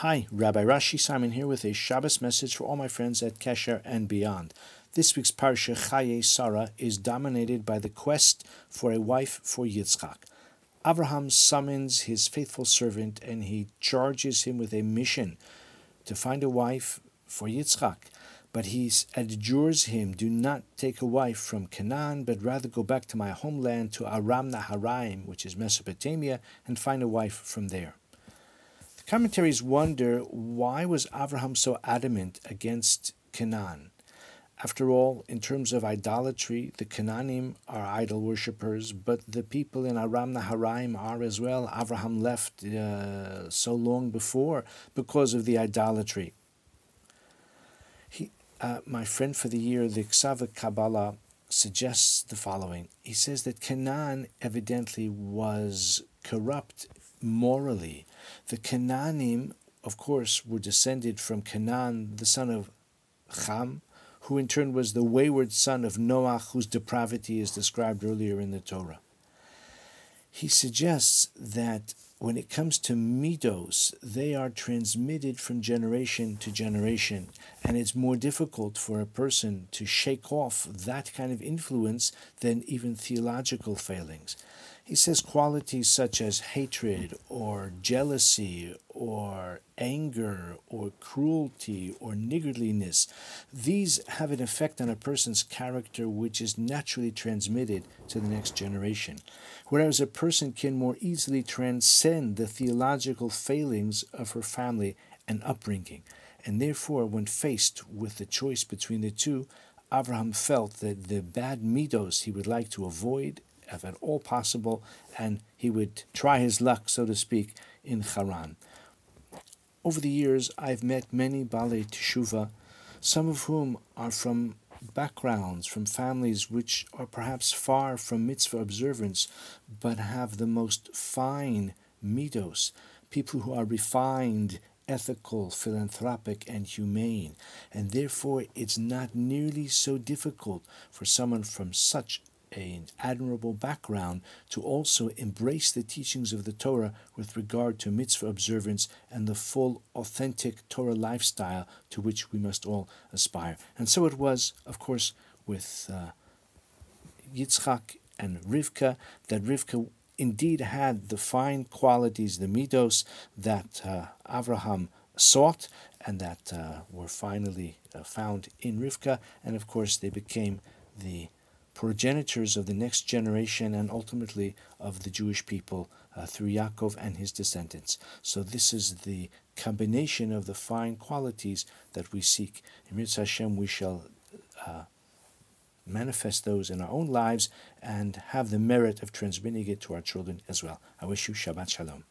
Hi, Rabbi Rashi Simon here with a Shabbos message for all my friends at Kesher and beyond. This week's Parsha Chayei Sarah is dominated by the quest for a wife for Yitzchak. Abraham summons his faithful servant and he charges him with a mission to find a wife for Yitzchak. But he adjures him, do not take a wife from Canaan, but rather go back to my homeland, to Aram Naharaim, which is Mesopotamia, and find a wife from there. Commentaries wonder why was Abraham so adamant against Canaan? After all, in terms of idolatry, the Canaanim are idol worshippers, but the people in Aram Naharaim are as well. Abraham left uh, so long before because of the idolatry. He, uh, my friend for the year, the Ksava Kabbalah, suggests the following. He says that Canaan evidently was corrupt morally. The Canaanim, of course, were descended from Canaan, the son of Ham, who in turn was the wayward son of Noach, whose depravity is described earlier in the Torah. He suggests that when it comes to midos, they are transmitted from generation to generation, and it's more difficult for a person to shake off that kind of influence than even theological failings. He says qualities such as hatred or jealousy or anger or cruelty or niggardliness, these have an effect on a person's character which is naturally transmitted to the next generation. Whereas a person can more easily transcend the theological failings of her family and upbringing. And therefore, when faced with the choice between the two, Abraham felt that the bad midos he would like to avoid if at all possible, and he would try his luck, so to speak, in Haran. Over the years, I've met many Baalei Teshuva, some of whom are from backgrounds, from families which are perhaps far from mitzvah observance, but have the most fine midos, people who are refined, ethical, philanthropic, and humane. And therefore, it's not nearly so difficult for someone from such an admirable background to also embrace the teachings of the Torah with regard to mitzvah observance and the full, authentic Torah lifestyle to which we must all aspire. And so it was, of course, with uh, Yitzchak and Rivka, that Rivka indeed had the fine qualities, the midos that uh, Avraham sought and that uh, were finally uh, found in Rivka, and of course they became the progenitors of the next generation and ultimately of the Jewish people uh, through Yaakov and his descendants. So this is the combination of the fine qualities that we seek. Im Yirtzeh Hashem, we shall uh, manifest those in our own lives and have the merit of transmitting it to our children as well. I wish you Shabbat Shalom.